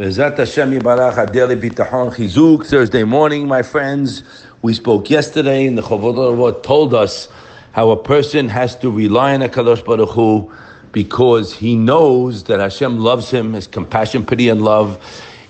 Thursday morning, my friends. We spoke yesterday, and the HaLevavot told us how a person has to rely on Hakadosh Baruch Hu because he knows that Hashem loves him, his compassion, pity, and love.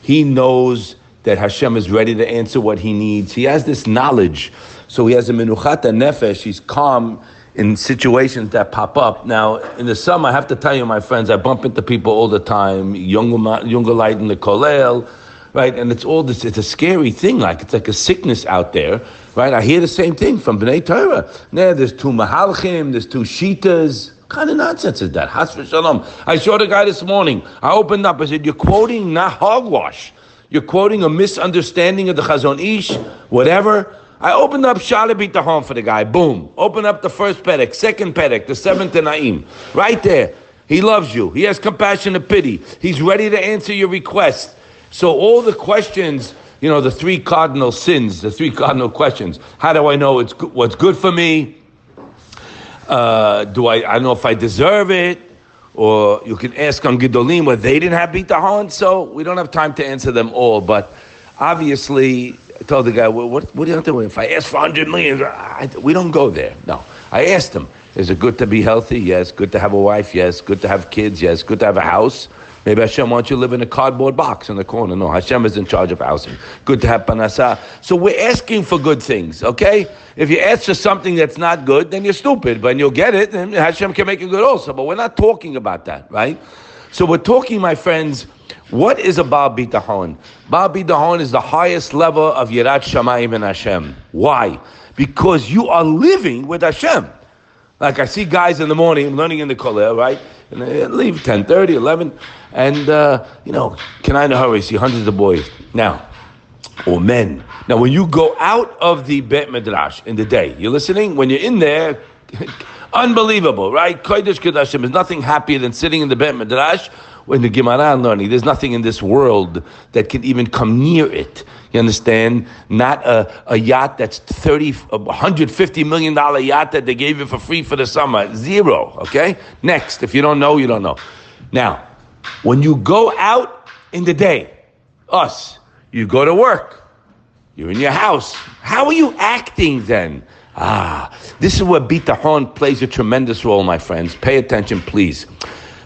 He knows that Hashem is ready to answer what he needs. He has this knowledge, so he has a menuchat nefesh. He's calm in situations that pop up. Now, in the summer, I have to tell you, my friends, I bump into people all the time, younger, younger light in the kollel, right? And it's all this, it's a scary thing, like it's like a sickness out there, right? I hear the same thing from Bnei Torah. Now, there's two mahalchim, there's two shitas. What kind of nonsense is that? Has Shalom. I saw the guy this morning. I opened up, I said, You're quoting not hogwash. You're quoting a misunderstanding of the Chazon Ish, whatever. I opened up Shala Bitahon for the guy. Boom. Open up the first Perek, second Perek, the seventh Naim. Right there. He loves you. He has compassion and pity. He's ready to answer your request. So all the questions, you know, the three cardinal sins, the three cardinal questions. How do I know it's what's good for me? Uh, do I, I don't know if I deserve it. Or you can ask on Gidolim where they didn't have Bitahon. So we don't have time to answer them all. But obviously, I told the guy, well, what, what are you doing? If I ask for 100 million, I, we don't go there. No. I asked him, is it good to be healthy? Yes. Good to have a wife? Yes. Good to have kids? Yes. Good to have a house? Maybe Hashem wants you to live in a cardboard box in the corner. No, Hashem is in charge of housing. Good to have parnassa. So we're asking for good things, okay? If you ask for something that's not good, then you're stupid. But you'll get it, and Hashem can make it good also. But we're not talking about that, right? So we're talking, my friends, what is a Baal Bitahon? Baal Bitahon is the highest level of Yirat Shamayim and Hashem. Why? Because you are living with Hashem. Like I see guys in the morning learning in the kollel, right? And they leave 10, 30, 11. And, uh, you know, can I in a hurry see hundreds of boys. Now, or men. Now, when you go out of the Bet Midrash in the day, you're listening? When you're in there, unbelievable, right? Kodesh Kodashim is nothing happier than sitting in the Bet Midrash in the Gemara learning. There's nothing in this world that can even come near it. You understand? Not a, a yacht that's 30, 150 million dollar yacht that they gave you for free for the summer. Zero. Okay? Next. If you don't know, you don't know. Now, when you go out in the day, us, you go to work, you're in your house. How are you acting then? Ah, this is where bitahon plays a tremendous role, my friends. Pay attention, please.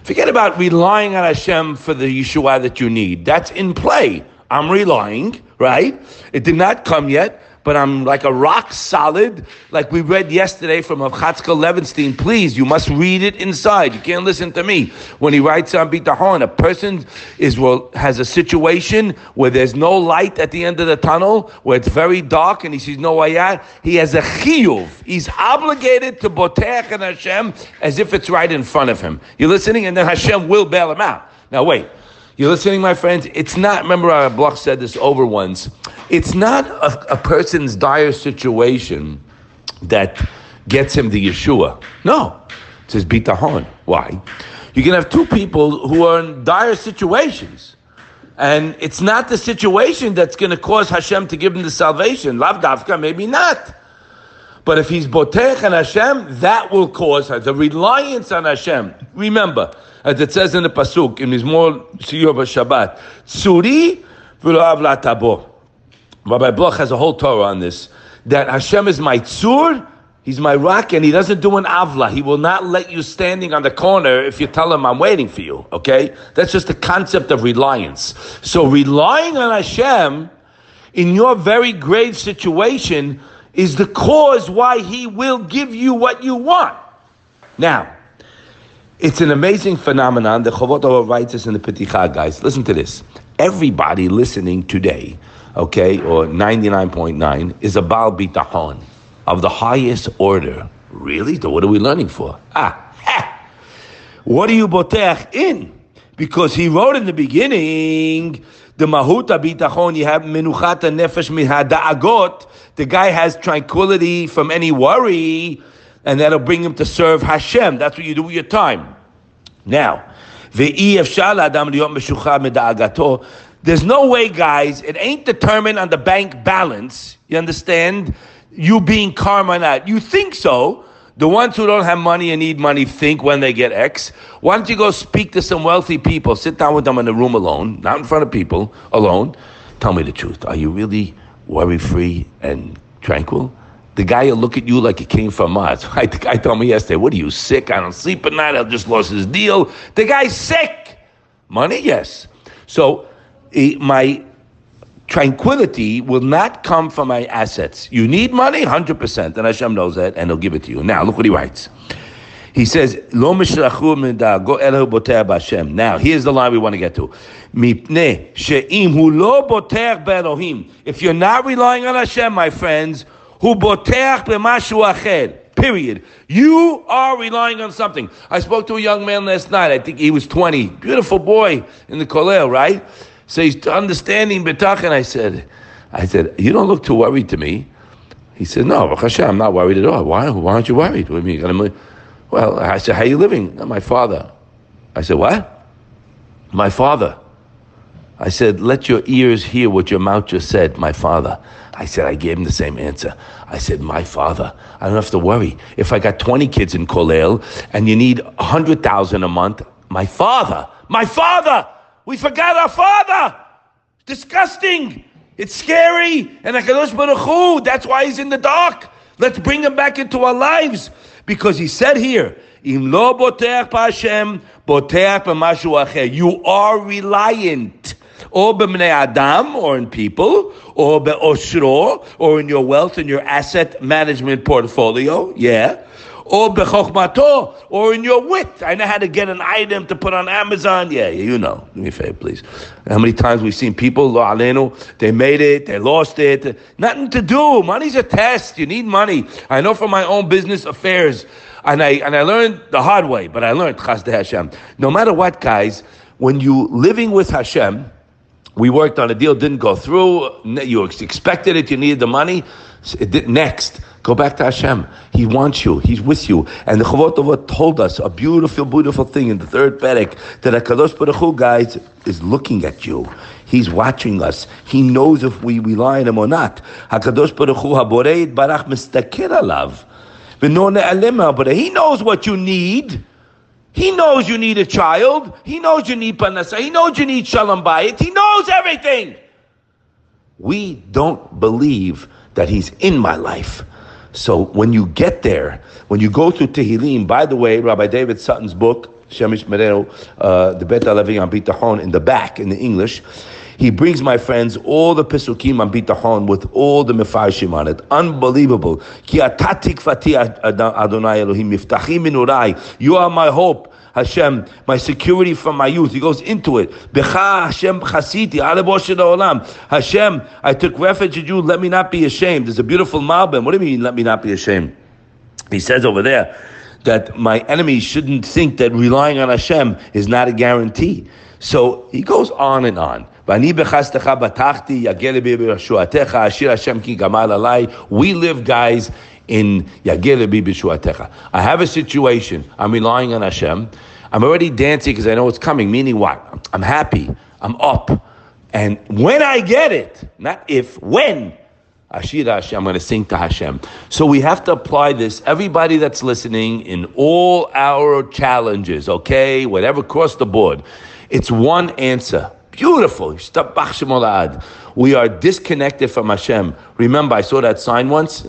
Forget about relying on Hashem for the Yeshua that you need. That's in play. I'm relying, right? It did not come yet, but I'm like a rock solid, like we read yesterday from Avchatzka Levenstein. Please, you must read it inside. You can't listen to me. When he writes on Bitahon, a person is well has a situation where there's no light at the end of the tunnel, where it's very dark and he sees no way out. He has a chiyuv. He's obligated to botech and Hashem as if it's right in front of him. You're listening? And then Hashem will bail him out. Now wait. You're listening, my friends? It's not, remember, our Bloch said this over once. It's not a, a person's dire situation that gets him the Yeshua. No. It says bitahon. Why? You can have two people who are in dire situations. And it's not the situation that's going to cause Hashem to give them the salvation. Lavdavka, maybe not. But if he's botech and Hashem, that will cause her. The reliance on Hashem. Remember, as it says in the pasuk in Mizmor Siyur Shabbat, Tsuri v'lo'av latabo. Rabbi Bloch has a whole Torah on this. That Hashem is my tzur, He's my rock, and he doesn't do an avla. He will not let you standing on the corner if you tell him I'm waiting for you. Okay, that's just the concept of reliance. So relying on Hashem in your very grave situation is the cause why He will give you what you want. Now, it's an amazing phenomenon. The Chovot writes this in the Peticha, guys. Listen to this. Everybody listening today, okay, or 99.9, is a Baal Bitachon of the highest order. Really? So what are we learning for? Ah, ha. What are you botech in? Because he wrote in the beginning, the mahuta bitachon, you have menuchata nefesh mihada'agot. The guy has tranquility from any worry, and that'll bring him to serve Hashem. That's what you do with your time. Now, there's no way, guys, it ain't determined on the bank balance. You understand? You being calm or not. You think so. The ones who don't have money and need money think when they get X. Why don't you go speak to some wealthy people? Sit down with them in a room alone, not in front of people, alone. Tell me the truth. Are you really worry free and tranquil? The guy will look at you like he came from Mars. The guy told me yesterday, What are you, sick? I don't sleep at night. I just lost his deal. The guy's sick. Money, yes. So my tranquility will not come from my assets. You need money, 100%, and Hashem knows that, and He'll give it to you. Now, look what He writes. He says, Lo Now, here's the line we want to get to. If you're not relying on Hashem, my friends, hu Period. You are relying on something. I spoke to a young man last night. I think he was 20. Beautiful boy in the kollel, right? So he's understanding betach, I said, I said, you don't look too worried to me. He said, no, Hashem, I'm not worried at all. Why? Why aren't you worried? What do you mean? Well, I said, how are you living? My father. I said, what? My father. I said, let your ears hear what your mouth just said, my father. I said, I gave him the same answer. I said, my father. I don't have to worry. If I got 20 kids in Kollel and you need 100,000 a month, my father, my father, we forgot our father. Disgusting. It's scary. And HaKadosh Baruch Hu, that's why he's in the dark. Let's bring him back into our lives. Because he said here, Im lo boteach b'Hashem, boteach b'mashu acher. You are reliant. Or b'mnei adam, or in people, or be'oshro, or in your wealth and your asset management portfolio. Yeah or bechokmato, or in your wit. I know how to get an item to put on Amazon. Yeah, you know. Do me a favor, please. How many times we've seen people, they made it, they lost it. Nothing to do. Money's a test. You need money. I know from my own business affairs, and I and I learned the hard way, but I learned chas Hashem. No matter what, guys, when you living with Hashem, we worked on a deal, didn't go through. You expected it, you needed the money. Next, go back to Hashem. He wants you. He's with you. And the Chovot told us a beautiful, beautiful thing in the third Perek that Hakadosh Baruch Hu, guys, is looking at you. He's watching us. He knows if we rely on him or not. Hakadosh Baruch Hu haboreid barach mistakir alav. But he knows what you need. He knows you need a child. He knows you need parnassa. He knows you need shalom bayit. He knows everything. We don't believe that He's in my life. So when you get there, when you go through Tehillim, by the way, Rabbi David Sutton's book, Shemish Merero, uh, the Bet Halevi on Bitachon, in the back, in the English, he brings, my friends, all the Pesukim on Bitachon with all the Mefarshim on it. Unbelievable. Ki atatik Adonai Elohim miftachim. You are my hope. Hashem, my security from my youth. He goes into it. Becha Hashem chasiti. Hashem, I took refuge in you. Let me not be ashamed. There's a beautiful Malbim. What do you mean, let me not be ashamed? He says over there that my enemies shouldn't think that relying on Hashem is not a guarantee. So he goes on and on. We live, guys, in Yagir I have a situation. I'm relying on Hashem. I'm already dancing because I know it's coming. Meaning what? I'm happy. I'm up. And when I get it, not if, when, Ashira Hashem, I'm going to sing to Hashem. So we have to apply this. Everybody that's listening in all our challenges, okay, whatever, across the board, it's one answer. Beautiful. We are disconnected from Hashem. Remember, I saw that sign once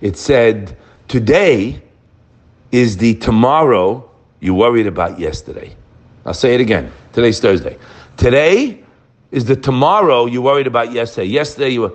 it said, Today is the tomorrow you worried about yesterday. I'll say it again. Today's Thursday. Today is the tomorrow you worried about yesterday. Yesterday you were,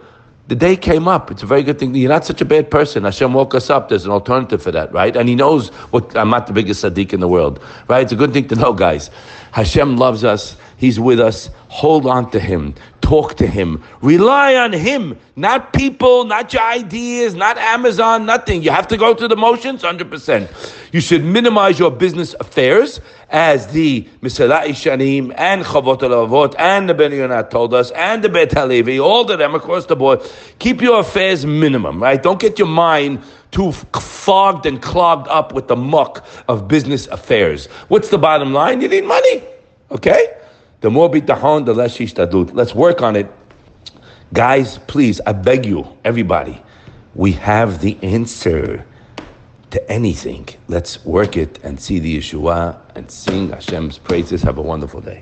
the day came up. It's a very good thing. You're not such a bad person. Hashem woke us up. There's an alternative for that, right? And He knows what I'm not the biggest tzaddik in the world, right? It's a good thing to know, guys. Hashem loves us. He's with us. Hold on to Him. Talk to Him. Rely on Him, not people, not your ideas, not Amazon, nothing. You have to go through the motions, 100%. You should minimize your business affairs, as the Mesillat Yesharim and Chovot HaLevavot and the Ben Yonah told us, and the Bet Halevi, all of them across the board. Keep your affairs minimum, right? Don't get your mind too fogged and clogged up with the muck of business affairs. What's the bottom line? You need money, okay? The more bitachon, the less hishtadlut. Let's work on it. Guys, please, I beg you, everybody, we have the answer to anything. Let's work it and see the Yeshua and sing Hashem's praises. Have a wonderful day.